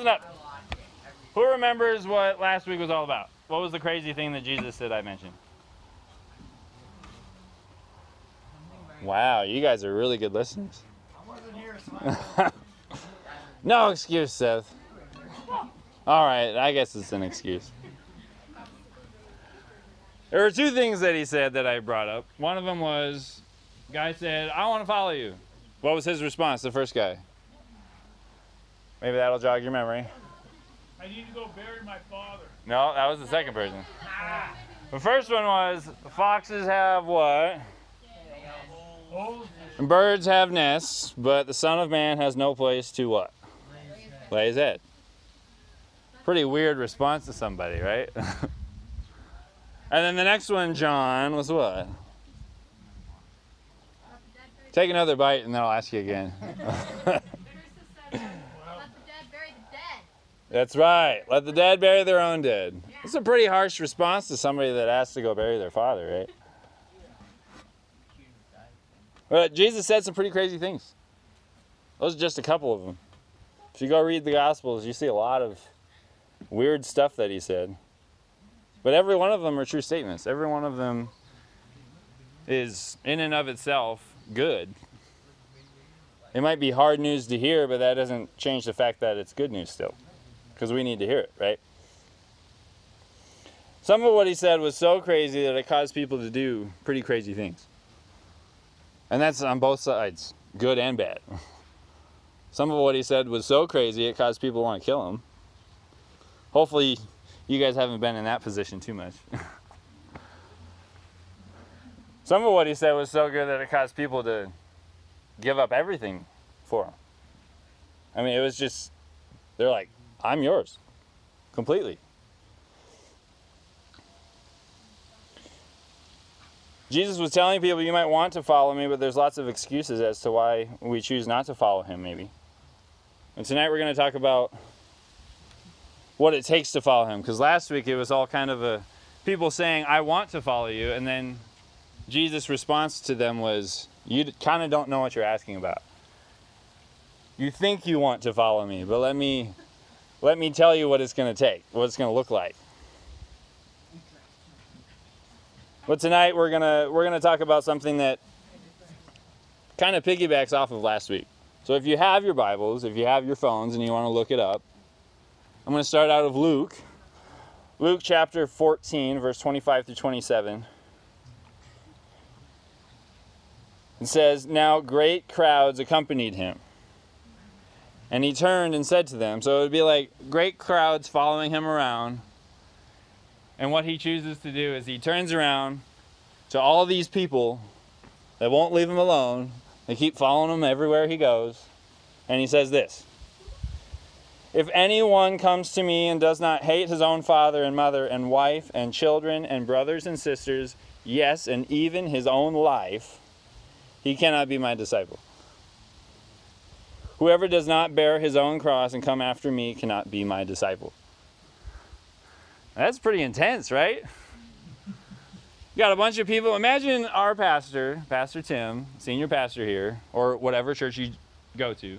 Listen up. Who remembers what last week was all about? What was the crazy thing that Jesus said I mentioned? Wow, you guys are really good listeners. no excuse, Seth. All right, I guess it's an excuse. There were two things that he said that I brought up. One of them was, guy said, "I want to follow you." What was his response? The first guy. Maybe that'll jog your memory. I need to go bury my father. No, that was the second person. Ah. The first one was foxes have what? And birds have nests, but the Son of Man has no place to what? Lay his head. Pretty weird response to somebody, right? and then the next one, John, was what? Take another bite and then I'll ask you again. Let the dead bury the dead. That's right. Let the dead bury their own dead. It's a pretty harsh response to somebody that asked to go bury their father, right? But Jesus said some pretty crazy things. Those are just a couple of them. If you go read the Gospels, you see a lot of weird stuff that he said. But every one of them are true statements. Every one of them is, in and of itself, good. It might be hard news to hear, but that doesn't change the fact that it's good news still because we need to hear it, right? Some of what he said was so crazy that it caused people to do pretty crazy things. And that's on both sides, good and bad. Some of what he said was so crazy it caused people to want to kill him. Hopefully, you guys haven't been in that position too much. Some of what he said was so good that it caused people to give up everything for him. I mean, it was just, they're like, I'm yours completely. Jesus was telling people you might want to follow me, but there's lots of excuses as to why we choose not to follow him, maybe. And tonight we're going to talk about what it takes to follow him. Because last week it was all kind of a people saying, I want to follow you. And then Jesus' response to them was, You kind of don't know what you're asking about. You think you want to follow me, but let me let me tell you what it's going to take, what it's going to look like. But tonight we're going to we're going to talk about something that kind of piggybacks off of last week. So if you have your Bibles, if you have your phones and you want to look it up, I'm going to start out of Luke. Luke chapter 14 verse 25 through 27. It says, "Now great crowds accompanied him." And he turned and said to them, so it would be like great crowds following him around. And what he chooses to do is he turns around to all these people that won't leave him alone. They keep following him everywhere he goes. And he says this If anyone comes to me and does not hate his own father and mother and wife and children and brothers and sisters, yes, and even his own life, he cannot be my disciple. Whoever does not bear his own cross and come after me cannot be my disciple. That's pretty intense, right? You got a bunch of people. Imagine our pastor, Pastor Tim, senior pastor here, or whatever church you go to,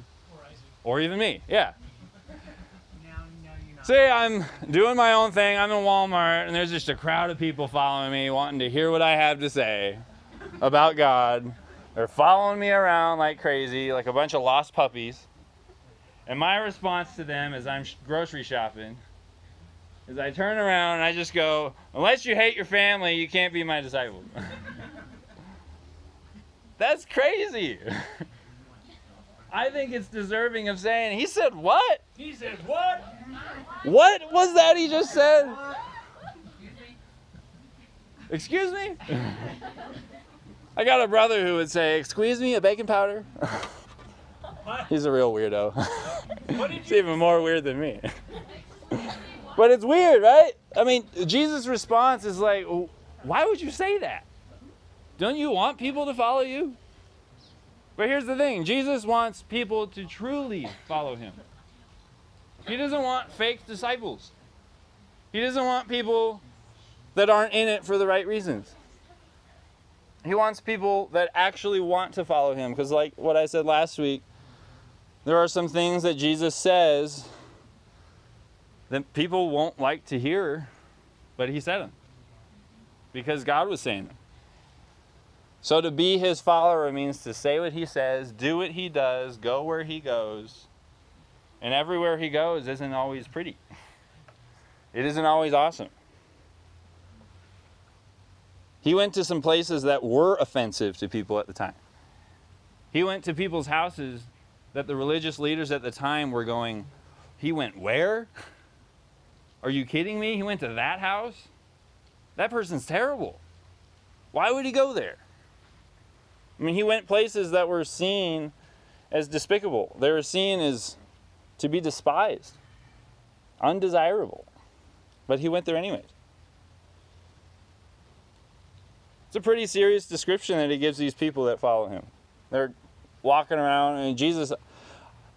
or even me. Yeah. Say I'm doing my own thing. I'm in Walmart, and there's just a crowd of people following me, wanting to hear what I have to say about God. They're following me around like crazy, like a bunch of lost puppies. And my response to them as I'm grocery shopping is I turn around and I just go, unless you hate your family, you can't be my disciple. That's crazy. I think it's deserving of saying, he said what? he said what? What was that he just said? Excuse me? I got a brother who would say, Excuse me, a baking powder? He's a real weirdo. It's even more weird than me. but it's weird, right? I mean, Jesus' response is like, why would you say that? Don't you want people to follow you? But here's the thing Jesus wants people to truly follow him. He doesn't want fake disciples, he doesn't want people that aren't in it for the right reasons. He wants people that actually want to follow him. Because, like what I said last week, there are some things that Jesus says that people won't like to hear, but he said them because God was saying them. So to be his follower means to say what he says, do what he does, go where he goes. And everywhere he goes isn't always pretty. It isn't always awesome. He went to some places that were offensive to people at the time. He went to people's houses that the religious leaders at the time were going, He went where? Are you kidding me? He went to that house? That person's terrible. Why would he go there? I mean, he went places that were seen as despicable. They were seen as to be despised, undesirable. But he went there anyways. It's a pretty serious description that he gives these people that follow him. They're walking around, and Jesus,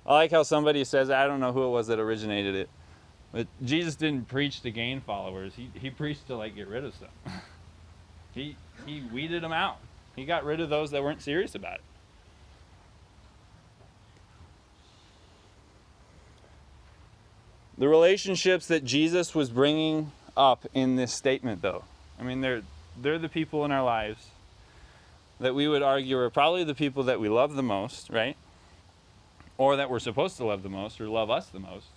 I like how somebody says, I don't know who it was that originated it, but Jesus didn't preach to gain followers. He, he preached to like get rid of stuff. he, he weeded them out. He got rid of those that weren't serious about it. The relationships that Jesus was bringing up in this statement, though, I mean, they're, they're the people in our lives that we would argue are probably the people that we love the most, right? Or that we're supposed to love the most or love us the most.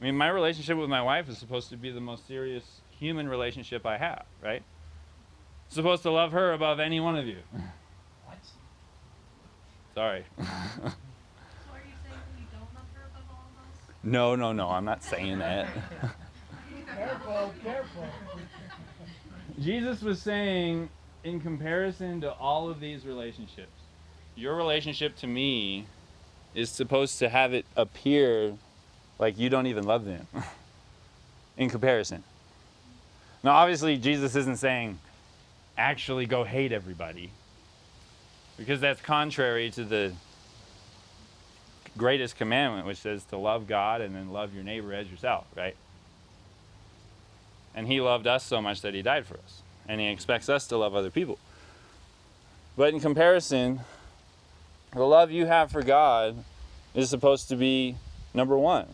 I mean, my relationship with my wife is supposed to be the most serious human relationship I have, right? supposed to love her above any one of you. What? Sorry. So are you saying you don't love her above all of us? no, no, no, I'm not saying that. Careful, careful. Jesus was saying, in comparison to all of these relationships, your relationship to me is supposed to have it appear like you don't even love them in comparison. Now, obviously, Jesus isn't saying, actually go hate everybody, because that's contrary to the greatest commandment, which says to love God and then love your neighbor as yourself, right? And he loved us so much that he died for us. And he expects us to love other people. But in comparison, the love you have for God is supposed to be number one.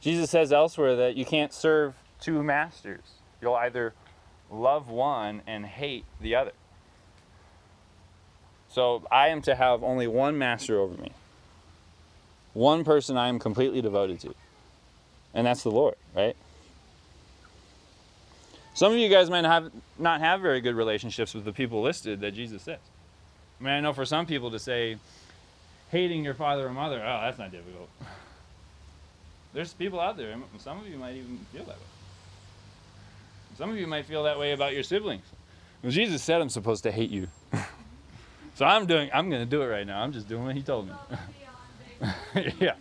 Jesus says elsewhere that you can't serve two masters. You'll either love one and hate the other. So I am to have only one master over me, one person I am completely devoted to, and that's the Lord, right? Some of you guys might have not have very good relationships with the people listed that Jesus says. I mean, I know for some people to say hating your father or mother, oh, that's not difficult. There's people out there, some of you might even feel that way. Some of you might feel that way about your siblings. Well, Jesus said I'm supposed to hate you. so I'm doing I'm going to do it right now. I'm just doing what he told me. Yeah.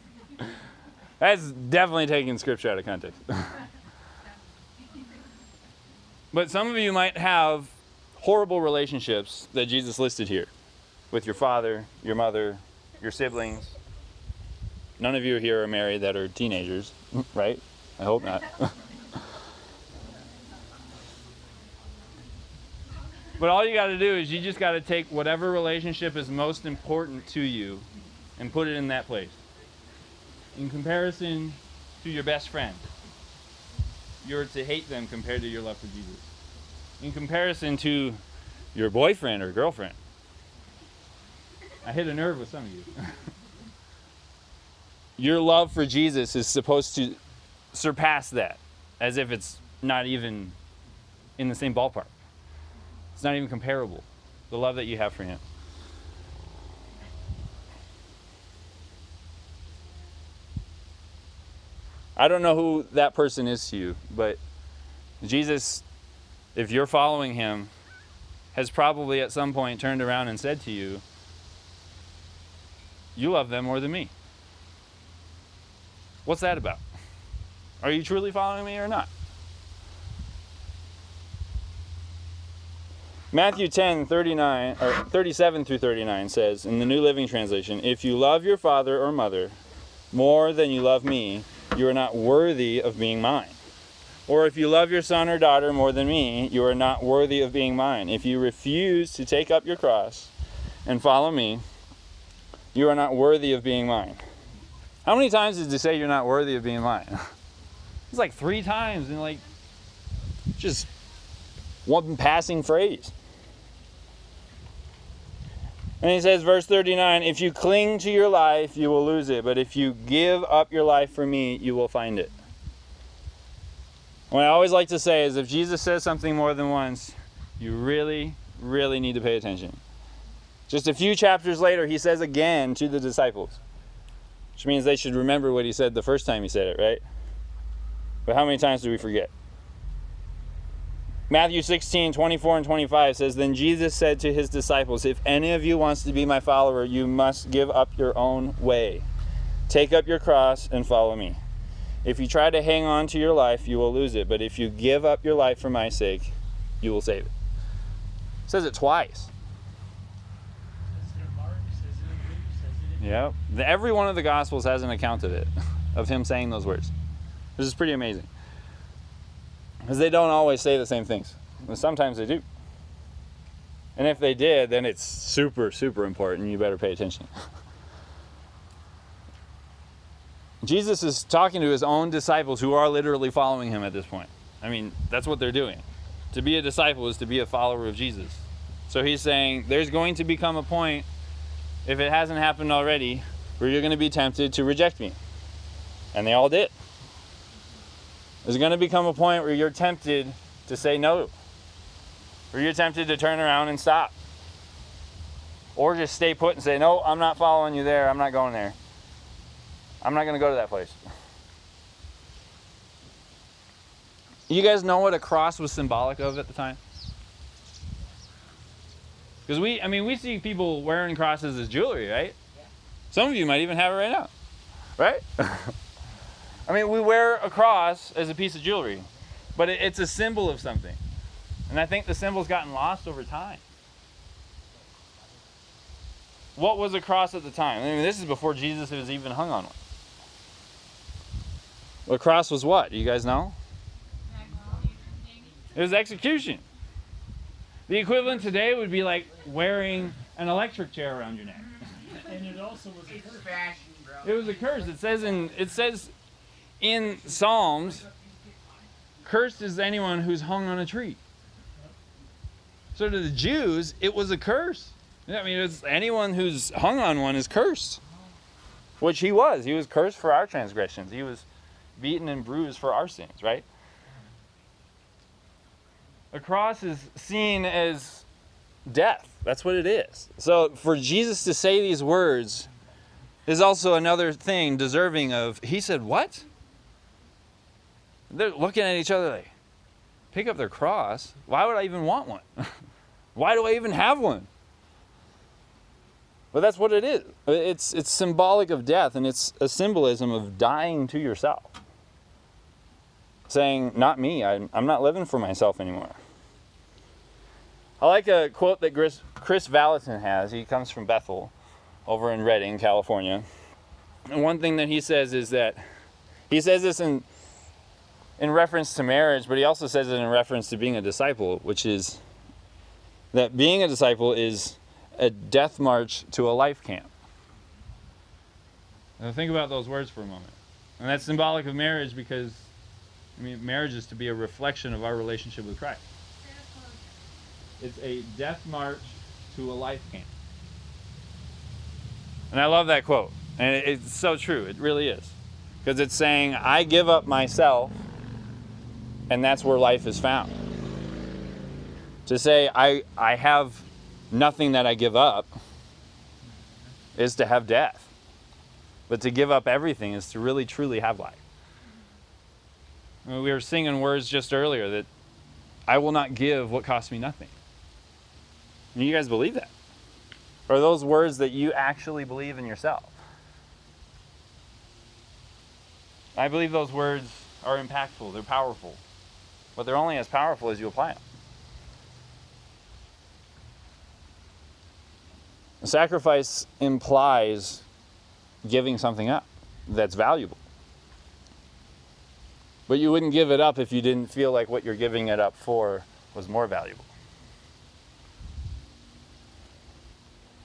That's definitely taking scripture out of context. But some of you might have horrible relationships that Jesus listed here with your father, your mother, your siblings. None of you here are married that are teenagers, right? I hope not. but all you got to do is you just got to take whatever relationship is most important to you and put it in that place. In comparison to your best friend, you're to hate them compared to your love for Jesus. In comparison to your boyfriend or girlfriend, I hit a nerve with some of you. your love for Jesus is supposed to surpass that, as if it's not even in the same ballpark. It's not even comparable, the love that you have for Him. I don't know who that person is to you, but Jesus, if you're following Him, has probably at some point turned around and said to you, You love them more than me. What's that about? Are you truly following me or not? Matthew 10, 39, or 37 through 39 says in the New Living Translation, If you love your father or mother more than you love me, you are not worthy of being mine. Or if you love your son or daughter more than me, you are not worthy of being mine. If you refuse to take up your cross and follow me, you are not worthy of being mine. How many times did he say you're not worthy of being mine? It's like three times in like just one passing phrase. And he says, verse 39 If you cling to your life, you will lose it. But if you give up your life for me, you will find it. What I always like to say is if Jesus says something more than once, you really, really need to pay attention. Just a few chapters later, he says again to the disciples, which means they should remember what he said the first time he said it, right? But how many times do we forget? Matthew 16, 24 and 25 says, Then Jesus said to his disciples, If any of you wants to be my follower, you must give up your own way. Take up your cross and follow me. If you try to hang on to your life, you will lose it. But if you give up your life for my sake, you will save it. It says it twice. Yep. Every one of the Gospels has an account of it, of him saying those words. This is pretty amazing. Because they don't always say the same things. And sometimes they do. And if they did, then it's super, super important. You better pay attention. Jesus is talking to his own disciples who are literally following him at this point. I mean, that's what they're doing. To be a disciple is to be a follower of Jesus. So he's saying there's going to become a point, if it hasn't happened already, where you're going to be tempted to reject me. And they all did. There's going to become a point where you're tempted to say no, where you're tempted to turn around and stop, or just stay put and say, No, I'm not following you there. I'm not going there. I'm not going to go to that place. You guys know what a cross was symbolic of at the time? Because we, I mean, we see people wearing crosses as jewelry, right? Some of you might even have it right now, right? I mean, we wear a cross as a piece of jewelry, but it, it's a symbol of something. And I think the symbol's gotten lost over time. What was a cross at the time? I mean, this is before Jesus was even hung on one. A cross was what? Do you guys know? It was execution. The equivalent today would be like wearing an electric chair around your neck. And it also was a curse. fashion, bro. It was a curse. It says in it says in Psalms, cursed is anyone who's hung on a tree. So to the Jews, it was a curse. I mean, it's anyone who's hung on one is cursed. Which he was. He was cursed for our transgressions. He was beaten and bruised for our sins, right? A cross is seen as death. That's what it is. So for Jesus to say these words is also another thing deserving of he said what they're looking at each other like pick up their cross. Why would i even want one? Why do i even have one? But that's what it is. It's it's symbolic of death and it's a symbolism of dying to yourself. Saying not me. I'm, I'm not living for myself anymore. I like a quote that Kris, Kris Vallotton has. He comes from bethel over in Redding, California. And one thing that he says is that he says this in in reference to marriage, but he also says it in reference to being a disciple, which is that being a disciple is a death march to a life camp. Now think about those words for a moment. And that's symbolic of marriage because I mean marriage is to be a reflection of our relationship with Christ. It's a death march to a life camp. And I love that quote. And it's so true. It really is. Because it's saying, I give up myself, and that's where life is found. To say, I, I have nothing that I give up is to have death. But to give up everything is to really, truly have life. I mean, we were singing words just earlier that I will not give what costs me nothing. And you guys believe that? Are those words that you actually believe in yourself? I believe those words are impactful, they're powerful, but they're only as powerful as you apply them. Sacrifice implies giving something up that's valuable. But you wouldn't give it up if you didn't feel like what you're giving it up for was more valuable.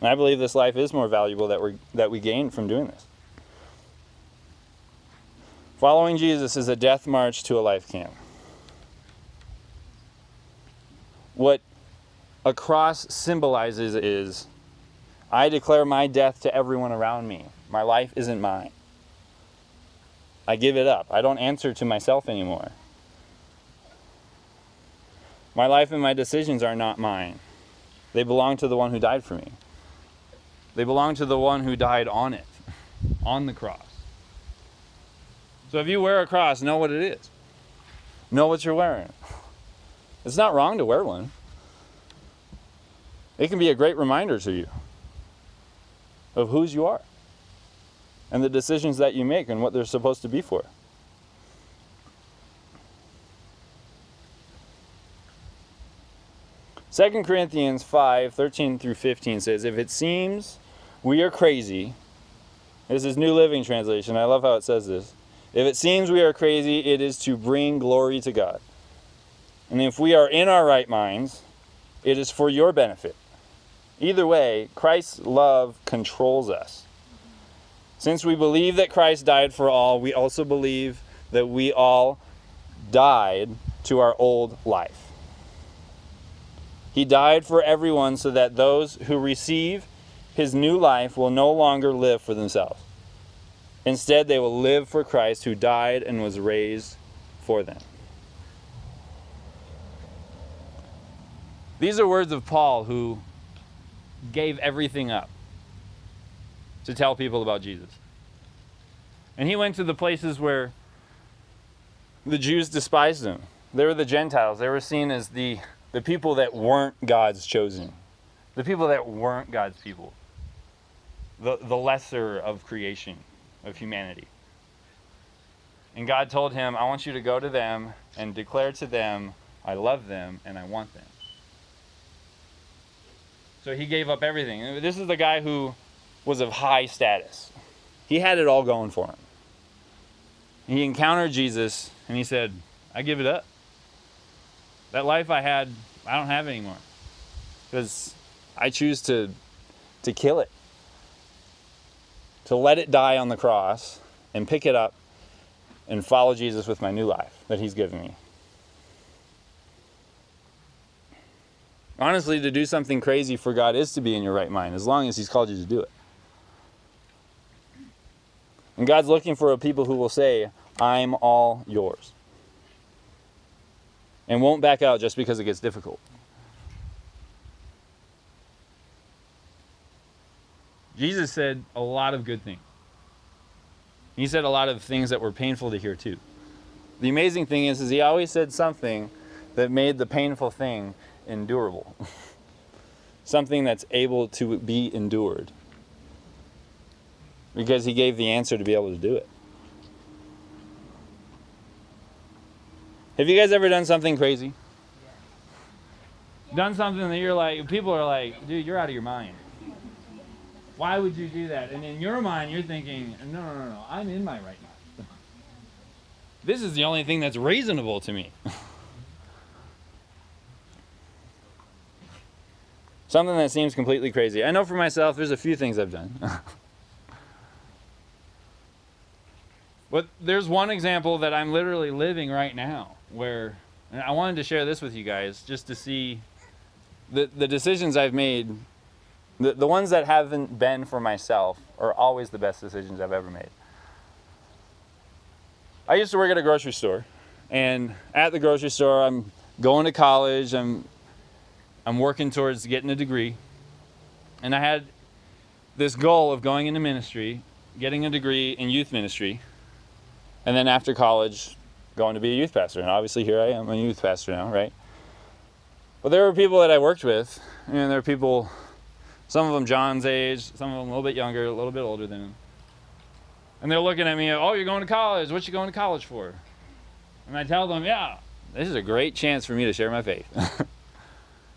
And I believe this life is more valuable that we that we gain from doing this. Following Jesus is a death march to a life camp. What a cross symbolizes is I declare my death to everyone around me. My life isn't mine. I give it up. I don't answer to myself anymore. My life and my decisions are not mine. They belong to the one who died for me. They belong to the one who died on it, on the cross. So if you wear a cross, know what it is. Know what you're wearing. It's not wrong to wear one. It can be a great reminder to you of whose you are and the decisions that you make and what they're supposed to be for. Second Corinthians 5, 13 through 15 says, If it seems we are crazy, this is New Living Translation. I love how it says this. If it seems we are crazy, it is to bring glory to God. And if we are in our right minds, it is for your benefit. Either way, Christ's love controls us. Since we believe that Christ died for all, we also believe that we all died to our old life. He died for everyone so that those who receive his new life will no longer live for themselves. Instead, they will live for Christ who died and was raised for them. These are words of Paul who gave everything up to tell people about Jesus. And he went to the places where the Jews despised him. They were the Gentiles. They were seen as the, the people that weren't God's chosen, the people that weren't God's people, the, the lesser of creation, of humanity. And God told him, I want you to go to them and declare to them, I love them and I want them. So he gave up everything. This is the guy who was of high status. He had it all going for him. He encountered Jesus and he said, I give it up. That life I had, I don't have anymore. Because I choose to, to kill it, to let it die on the cross and pick it up and follow Jesus with my new life that he's given me. Honestly, to do something crazy for God is to be in your right mind, as long as He's called you to do it. And God's looking for a people who will say, I'm all yours. And won't back out just because it gets difficult. Jesus said a lot of good things. He said a lot of things that were painful to hear too. The amazing thing is, is he always said something that made the painful thing endurable. Something that's able to be endured. Because he gave the answer to be able to do it. Have you guys ever done something crazy? Done something that you're like, people are like, dude, you're out of your mind. Why would you do that? And in your mind, you're thinking, no, no, no, no, I'm in my right mind. this is the only thing that's reasonable to me. Something that seems completely crazy. I know for myself, there's a few things I've done. but there's one example that I'm literally living right now where I wanted to share this with you guys just to see the, the decisions I've made. The, the ones that haven't been for myself are always the best decisions I've ever made. I used to work at a grocery store, and at the grocery store, I'm going to college, I'm I'm working towards getting a degree. And I had this goal of going into ministry, getting a degree in youth ministry, and then after college, going to be a youth pastor. And obviously, here I am, a youth pastor now, right? But there were people that I worked with, and there were people, some of them John's age, some of them a little bit younger, a little bit older than him. And they're looking at me, oh, you're going to college. What you going to college for? And I tell them, yeah, this is a great chance for me to share my faith.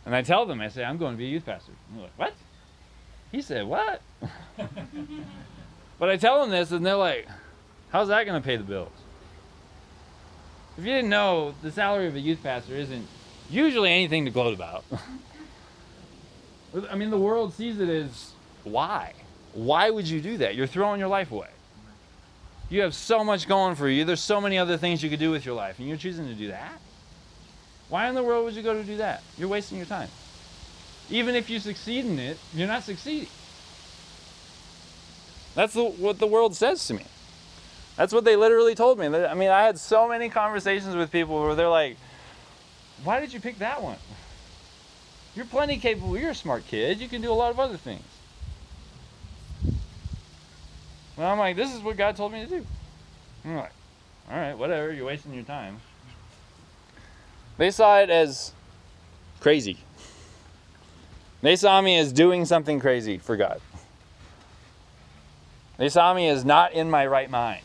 And I tell them, I say, I'm going to be a youth pastor. And they're like, what? He said, what? but I tell them this, and they're like, how's that going to pay the bills? If you didn't know, the salary of a youth pastor isn't usually anything to gloat about. I mean, the world sees it as why? Why would you do that? You're throwing your life away. You have so much going for you. There's so many other things you could do with your life, and you're choosing to do that? Why in the world would you go to do that? You're wasting your time. Even if you succeed in it, you're not succeeding. That's the, what the world says to me. That's what they literally told me. I mean, I had so many conversations with people where they're like, why did you pick that one? You're plenty capable. You're a smart kid. You can do a lot of other things. Well, I'm like, this is what God told me to do. I'm like, all right, whatever. You're wasting your time. They saw it as crazy. They saw me as doing something crazy for God. They saw me as not in my right mind.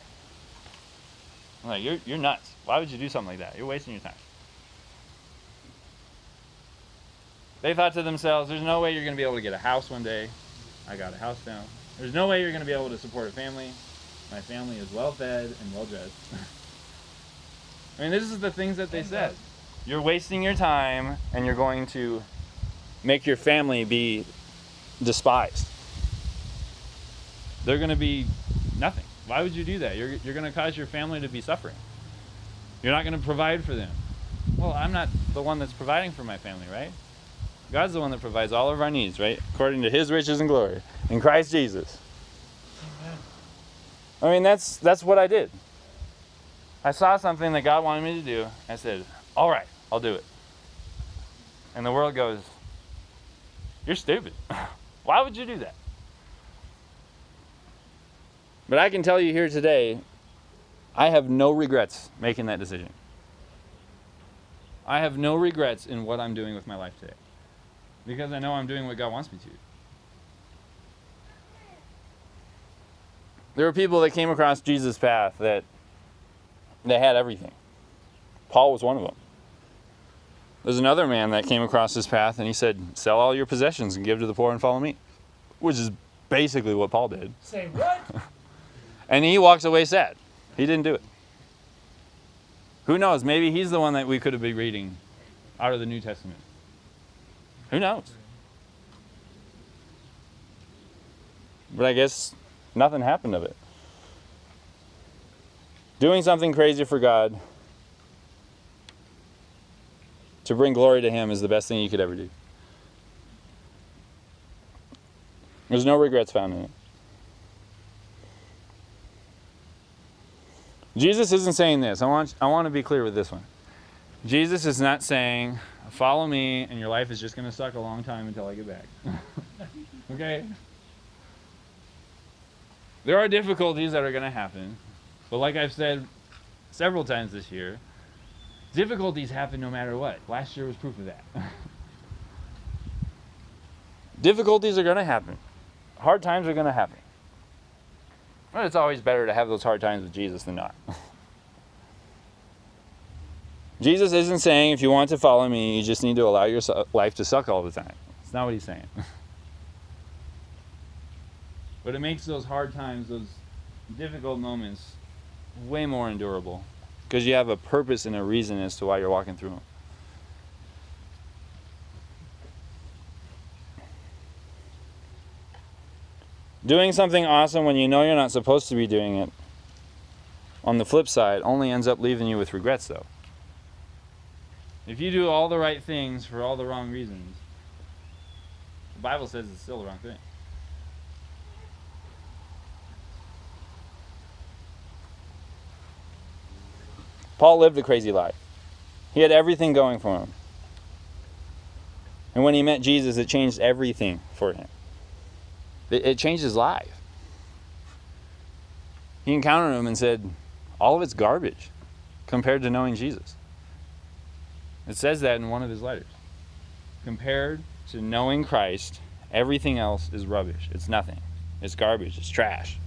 I'm like, you're, you're nuts. Why would you do something like that? You're wasting your time. They thought to themselves, there's no way you're going to be able to get a house one day. I got a house now. There's no way you're going to be able to support a family. My family is well fed and well dressed. I mean, this is the things that they said. You're wasting your time and you're going to make your family be despised. They're going to be nothing. Why would you do that? You're, you're going to cause your family to be suffering. You're not going to provide for them. Well, I'm not the one that's providing for my family, right? God's the one that provides all of our needs, right? According to his riches and glory in Christ Jesus. Amen. I mean, that's that's what I did. I saw something that God wanted me to do. I said, "All right, I'll do it." And the world goes, "You're stupid. Why would you do that?" But I can tell you here today, I have no regrets making that decision. I have no regrets in what I'm doing with my life today. Because I know I'm doing what God wants me to. There were people that came across Jesus' path that they had everything. Paul was one of them. There's another man that came across his path and he said, Sell all your possessions and give to the poor and follow me. Which is basically what Paul did. Say what? And he walks away sad. He didn't do it. Who knows? Maybe he's the one that we could have been reading out of the New Testament. Who knows? But I guess nothing happened of it. Doing something crazy for God to bring glory to Him is the best thing you could ever do. There's no regrets found in it. Jesus isn't saying this. I want, I want to be clear with this one. Jesus is not saying, follow me and your life is just going to suck a long time until I get back. okay? There are difficulties that are going to happen. But like I've said several times this year, difficulties happen no matter what. Last year was proof of that. difficulties are going to happen. Hard times are going to happen. But it's always better to have those hard times with Jesus than not. Jesus isn't saying if you want to follow me, you just need to allow your life to suck all the time. It's not what he's saying. but it makes those hard times, those difficult moments, way more endurable because you have a purpose and a reason as to why you're walking through them. Doing something awesome when you know you're not supposed to be doing it, on the flip side, only ends up leaving you with regrets, though. If you do all the right things for all the wrong reasons, the Bible says it's still the wrong thing. Paul lived a crazy life. He had everything going for him. And when he met Jesus, it changed everything for him. It, changed his life. He encountered him and said, All of it's garbage compared to knowing Jesus. It says that in one of his letters. Compared to knowing Christ, everything else is rubbish. It's nothing. It's garbage. It's trash.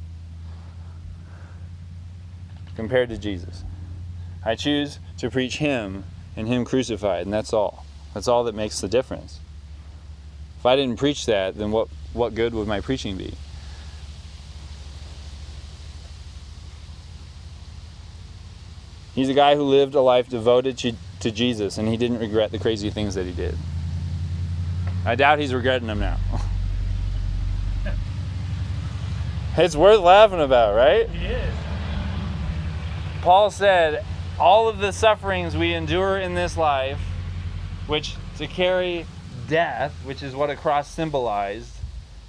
Compared to Jesus. I choose to preach Him and Him crucified, and that's all. That's all that makes the difference. If I didn't preach that, then what, what good would my preaching be? He's a guy who lived a life devoted to, to Jesus, and he didn't regret the crazy things that he did. I doubt he's regretting them now. it's worth laughing about, right? It is. Paul said, all of the sufferings we endure in this life, which to carry death, which is what a cross symbolized,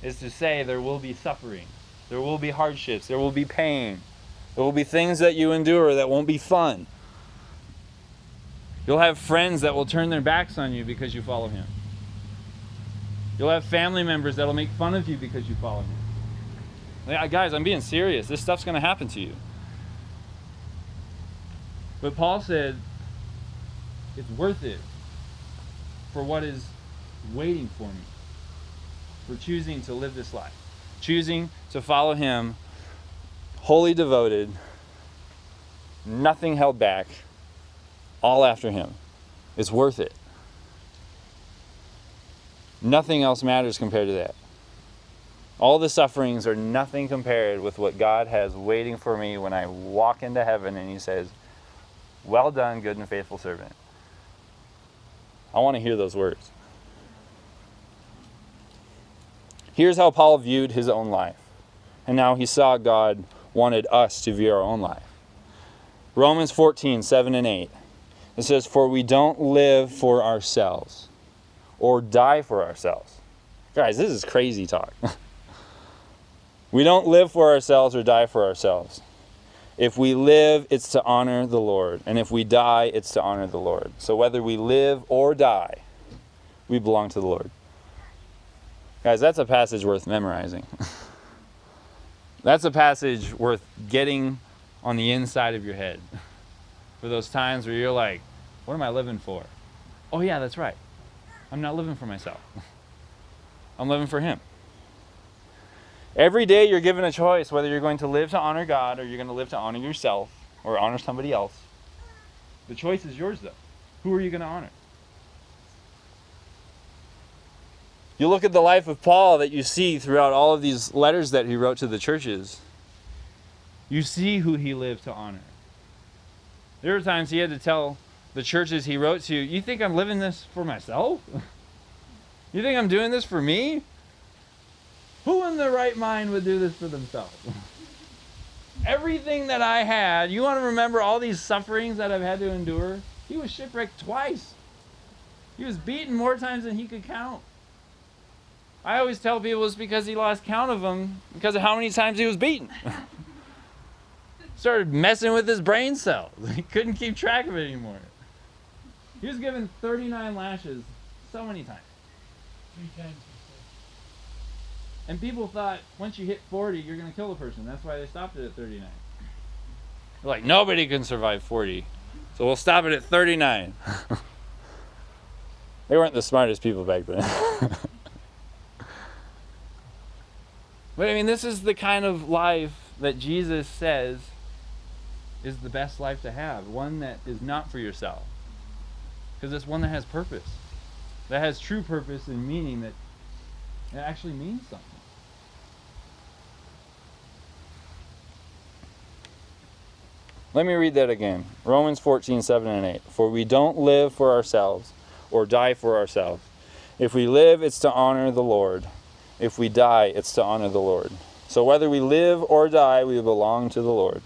is to say there will be suffering, there will be hardships, there will be pain, there will be things that you endure that won't be fun. You'll have friends that will turn their backs on you because you follow him. You'll have family members that'll make fun of you because you follow him. Yeah, guys, I'm being serious. This stuff's going to happen to you. But Paul said it's worth it for what is waiting for me, for choosing to live this life, choosing to follow him, wholly devoted, nothing held back, all after him. It's worth it. Nothing else matters compared to that. All the sufferings are nothing compared with what God has waiting for me when I walk into heaven and He says, Well done, good and faithful servant. I want to hear those words. Here's how Paul viewed his own life, and now he saw God wanted us to view our own life. Romans 14, 7 and 8. It says, For we don't live for ourselves or die for ourselves. Guys, this is crazy talk. we don't live for ourselves or die for ourselves. If we live, it's to honor the Lord. And if we die, it's to honor the Lord. So whether we live or die, we belong to the Lord. Guys, that's a passage worth memorizing. that's a passage worth getting on the inside of your head. For those times where you're like, what am I living for? Oh, yeah, that's right. I'm not living for myself. I'm living for Him. Every day you're given a choice whether you're going to live to honor God or you're going to live to honor yourself or honor somebody else. The choice is yours, though. Who are you going to honor? You look at the life of Paul that you see throughout all of these letters that he wrote to the churches. You see who he lived to honor. There were times he had to tell the churches he wrote to, You think I'm living this for myself? you think I'm doing this for me? Who in their right mind would do this for themselves? Everything that I had, you want to remember all these sufferings that I've had to endure? He was shipwrecked twice. He was beaten more times than he could count. I always tell people it's because he lost count of them because of how many times he was beaten. Started messing with his brain cells. He couldn't keep track of it anymore. He was given 39 lashes so many times. Three times. And people thought once you hit 40, you're going to kill the person. That's why they stopped it at 39. Like, nobody can survive 40. So we'll stop it at 39. they weren't the smartest people back then. but I mean, this is the kind of life that Jesus says is the best life to have one that is not for yourself because it's one that has purpose, that has true purpose and meaning that it actually means something. Let me read that again. Romans 14, 7 and 8. For we don't live for ourselves or die for ourselves. If we live, it's to honor the Lord. If we die, it's to honor the Lord. So whether we live or die, we belong to the Lord.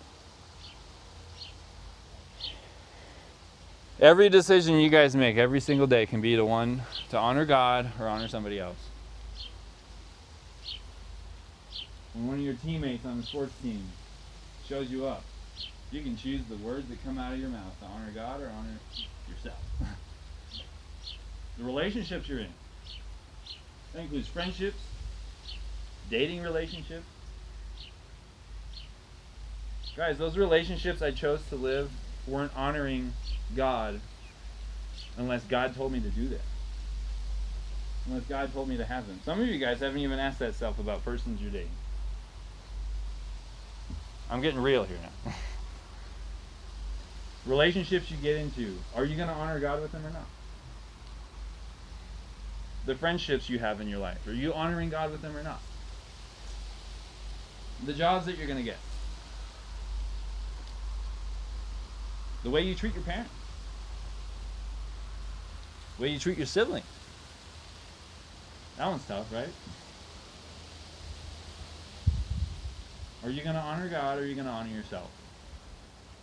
Every decision you guys make every single day can be the one to honor God or honor somebody else. When one of your teammates on the sports team shows you up, you can choose the words that come out of your mouth to honor God or honor yourself. the relationships you're in. That includes friendships, dating relationships. Guys, those relationships I chose to live weren't honoring God unless God told me to do that. Unless God told me to have them. Some of you guys haven't even asked that self about persons you're dating. I'm getting real here now. Relationships you get into, are you going to honor God with them or not? The friendships you have in your life, are you honoring God with them or not? The jobs that you're going to get. The way you treat your parents. The way you treat your siblings. That one's tough, right? Are you going to honor God or are you going to honor yourself?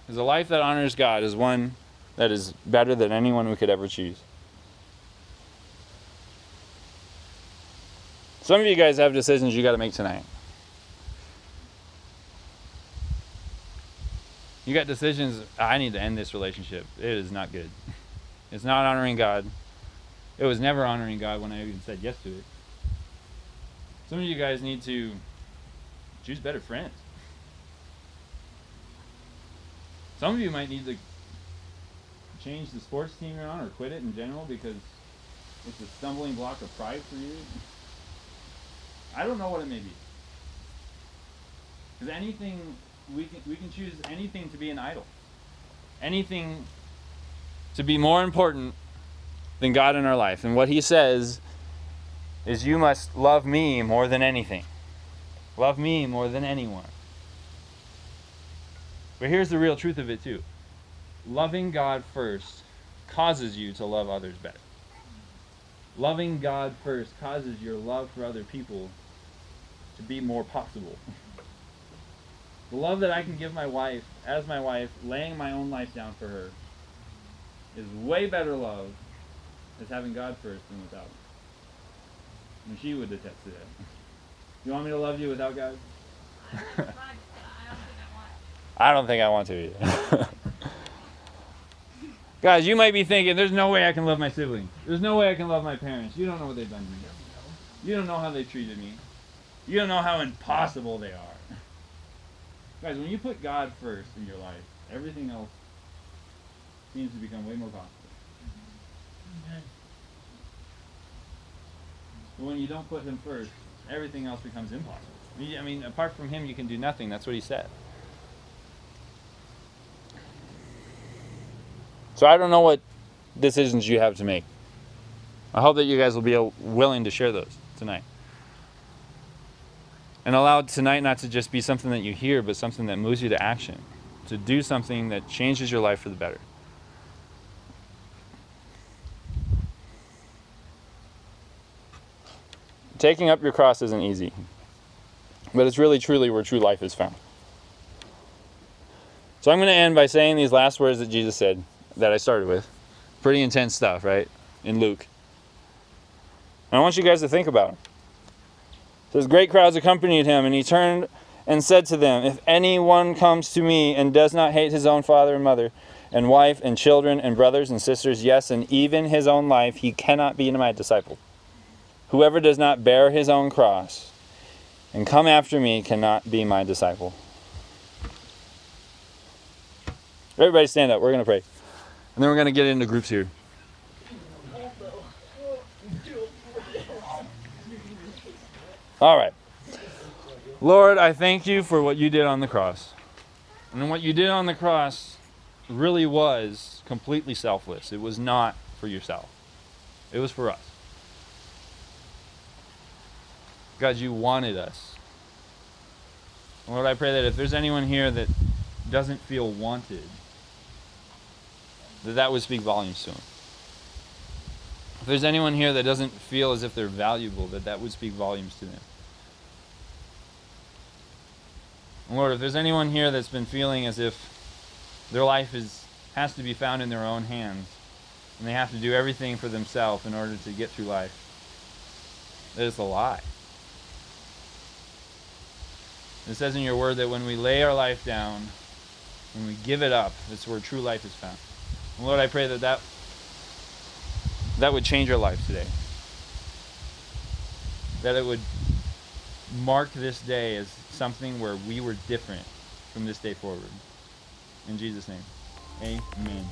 Because a life that honors God is one that is better than anyone we could ever choose. Some of you guys have decisions you got to make tonight. You got decisions. I need to end this relationship. It is not good. It's not honoring God. It was never honoring God when I even said yes to it. Some of you guys need to choose better friends. Some of you might need to change the sports team you're on or quit it in general because it's a stumbling block of pride for you. I don't know what it may be. Because anything we can we can choose anything to be an idol. Anything to be more important than God in our life. And what he says is you must love me more than anything. Love me more than anyone. But here's the real truth of it too. Loving God first causes you to love others better. Loving God first causes your love for other people to be more possible. The love that I can give my wife, as my wife, laying my own life down for her, is way better love as having God first than without. And she would attest to that. You want me to love you without God? I don't think I want to either. Guys, you might be thinking, there's no way I can love my siblings. There's no way I can love my parents. You don't know what they've done to me. You don't know how they treated me. You don't know how impossible they are. Guys, when you put God first in your life, everything else seems to become way more possible. But when you don't put Him first, everything else becomes impossible. I mean, apart from Him, you can do nothing. That's what He said. So I don't know what decisions you have to make. I hope that you guys will be willing to share those tonight. And allow tonight not to just be something that you hear, but something that moves you to action, to do something that changes your life for the better. Taking up your cross isn't easy, but it's really truly where true life is found. So I'm going to end by saying these last words that Jesus said that I started with. Pretty intense stuff, right? In Luke. And I want you guys to think about them. It says, Great crowds accompanied him, and he turned and said to them, If anyone comes to me and does not hate his own father and mother, and wife and children and brothers and sisters, yes, and even his own life, he cannot be my disciple. Whoever does not bear his own cross and come after me cannot be my disciple. Everybody stand up. We're going to pray. And then we're going to get into groups here. All right. Lord, I thank you for what you did on the cross. And what you did on the cross really was completely selfless. It was not for yourself, it was for us. God, you wanted us. Lord, I pray that if there's anyone here that doesn't feel wanted, that that would speak volumes to them. If there's anyone here that doesn't feel as if they're valuable, that that would speak volumes to them. Lord, if there's anyone here that's been feeling as if their life is has to be found in their own hands, and they have to do everything for themselves in order to get through life, that is a lie. It says in your word that when we lay our life down, when we give it up, that's where true life is found. Lord, I pray that that, that would change our life today. That it would mark this day as something where we were different from this day forward. In Jesus' name, amen.